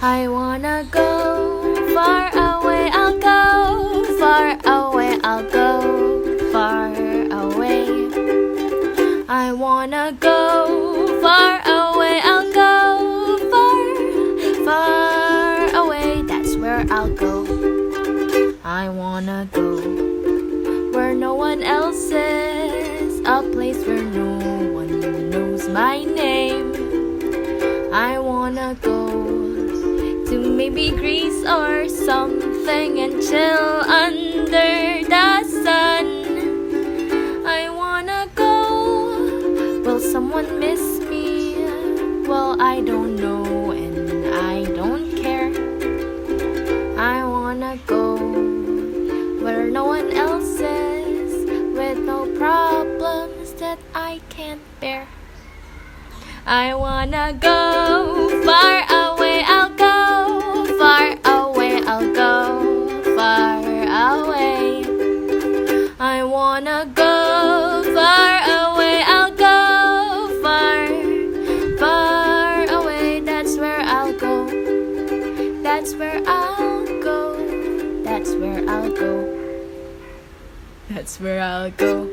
I wanna go far away, I'll go far away, I'll go far away. I wanna go far away, I'll go far, far away, that's where I'll go. I wanna go where no one else is, a place where no one knows my name. I wanna go to maybe Greece or something and chill under the sun. I wanna go. Will someone miss me? Well, I don't know and I don't care. I wanna go where no one else is with no problems that I can't bear. I wanna go I wanna go far away, I'll go far, far away. That's where I'll go. That's where I'll go. That's where I'll go. That's where I'll go.